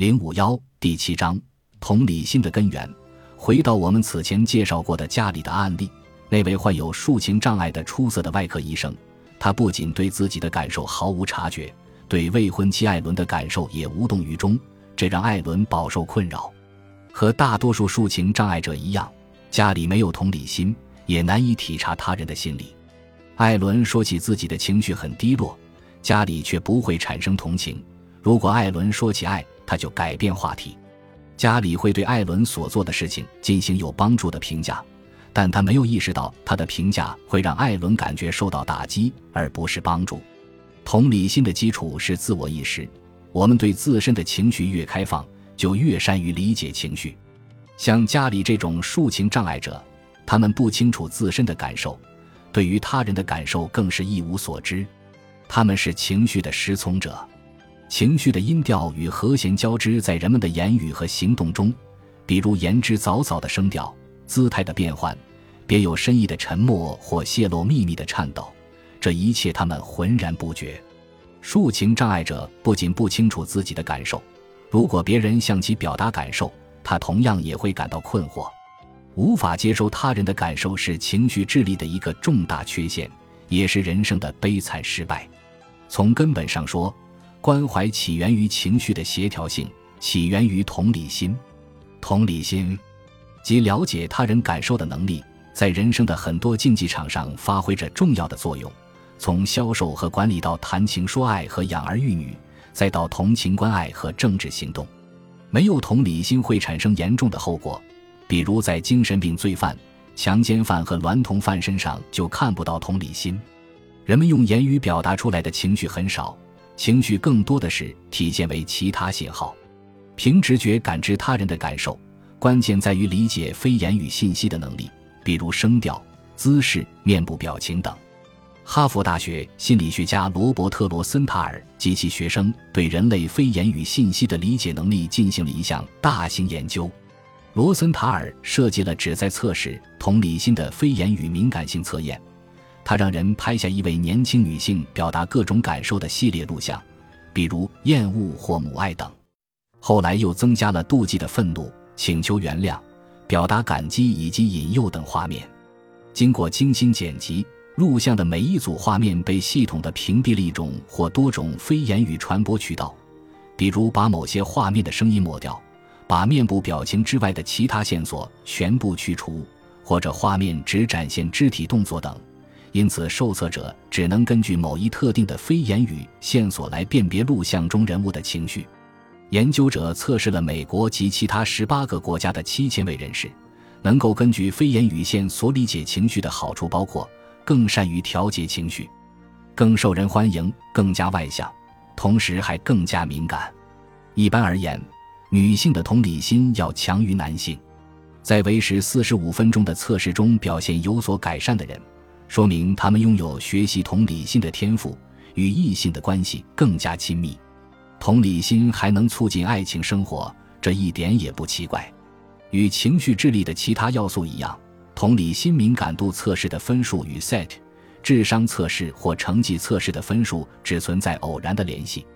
零五幺第七章同理心的根源。回到我们此前介绍过的家里的案例，那位患有抒情障碍的出色的外科医生，他不仅对自己的感受毫无察觉，对未婚妻艾伦的感受也无动于衷，这让艾伦饱受困扰。和大多数抒情障碍者一样，家里没有同理心，也难以体察他人的心理。艾伦说起自己的情绪很低落，家里却不会产生同情。如果艾伦说起爱，他就改变话题。家里会对艾伦所做的事情进行有帮助的评价，但他没有意识到他的评价会让艾伦感觉受到打击，而不是帮助。同理心的基础是自我意识。我们对自身的情绪越开放，就越善于理解情绪。像家里这种抒情障碍者，他们不清楚自身的感受，对于他人的感受更是一无所知。他们是情绪的失聪者。情绪的音调与和弦交织在人们的言语和行动中，比如言之凿凿的声调、姿态的变换、别有深意的沉默或泄露秘密的颤抖，这一切他们浑然不觉。抒情障碍者不仅不清楚自己的感受，如果别人向其表达感受，他同样也会感到困惑。无法接收他人的感受是情绪智力的一个重大缺陷，也是人生的悲惨失败。从根本上说，关怀起源于情绪的协调性，起源于同理心。同理心即了解他人感受的能力，在人生的很多竞技场上发挥着重要的作用。从销售和管理到谈情说爱和养儿育女，再到同情关爱和政治行动，没有同理心会产生严重的后果。比如在精神病罪犯、强奸犯和娈童犯身上就看不到同理心。人们用言语表达出来的情绪很少。情绪更多的是体现为其他信号，凭直觉感知他人的感受，关键在于理解非言语信息的能力，比如声调、姿势、面部表情等。哈佛大学心理学家罗伯特·罗森塔尔及其学生对人类非言语信息的理解能力进行了一项大型研究。罗森塔尔设计了旨在测试同理心的非言语敏感性测验。他让人拍下一位年轻女性表达各种感受的系列录像，比如厌恶或母爱等。后来又增加了妒忌的愤怒、请求原谅、表达感激以及引诱等画面。经过精心剪辑，录像的每一组画面被系统的屏蔽了一种或多种非言语传播渠道，比如把某些画面的声音抹掉，把面部表情之外的其他线索全部去除，或者画面只展现肢体动作等。因此，受测者只能根据某一特定的非言语线索来辨别录像中人物的情绪。研究者测试了美国及其他十八个国家的七千位人士，能够根据非言语线索理解情绪的好处包括：更善于调节情绪，更受人欢迎，更加外向，同时还更加敏感。一般而言，女性的同理心要强于男性。在为时四十五分钟的测试中表现有所改善的人。说明他们拥有学习同理心的天赋，与异性的关系更加亲密。同理心还能促进爱情生活，这一点也不奇怪。与情绪智力的其他要素一样，同理心敏感度测试的分数与 SET 智商测试或成绩测试的分数只存在偶然的联系。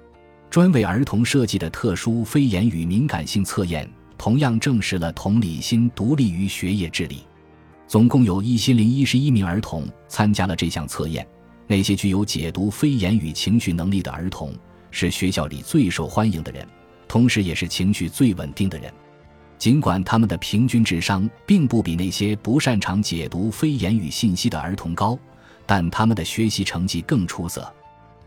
专为儿童设计的特殊非言语敏感性测验，同样证实了同理心独立于学业智力。总共有一千零一十一名儿童参加了这项测验。那些具有解读非言语情绪能力的儿童是学校里最受欢迎的人，同时也是情绪最稳定的人。尽管他们的平均智商并不比那些不擅长解读非言语信息的儿童高，但他们的学习成绩更出色。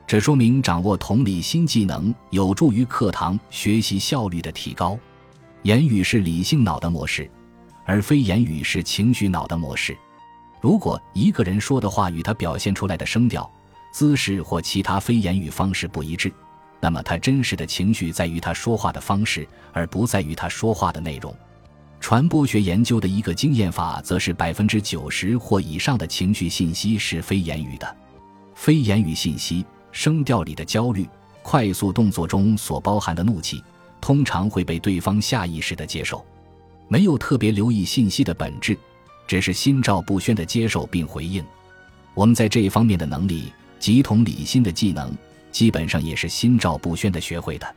这说明掌握同理心技能有助于课堂学习效率的提高。言语是理性脑的模式。而非言语是情绪脑的模式。如果一个人说的话与他表现出来的声调、姿势或其他非言语方式不一致，那么他真实的情绪在于他说话的方式，而不在于他说话的内容。传播学研究的一个经验法则是百分之九十或以上的情绪信息是非言语的。非言语信息，声调里的焦虑、快速动作中所包含的怒气，通常会被对方下意识地接受。没有特别留意信息的本质，只是心照不宣的接受并回应。我们在这一方面的能力，即同理心的技能，基本上也是心照不宣的学会的。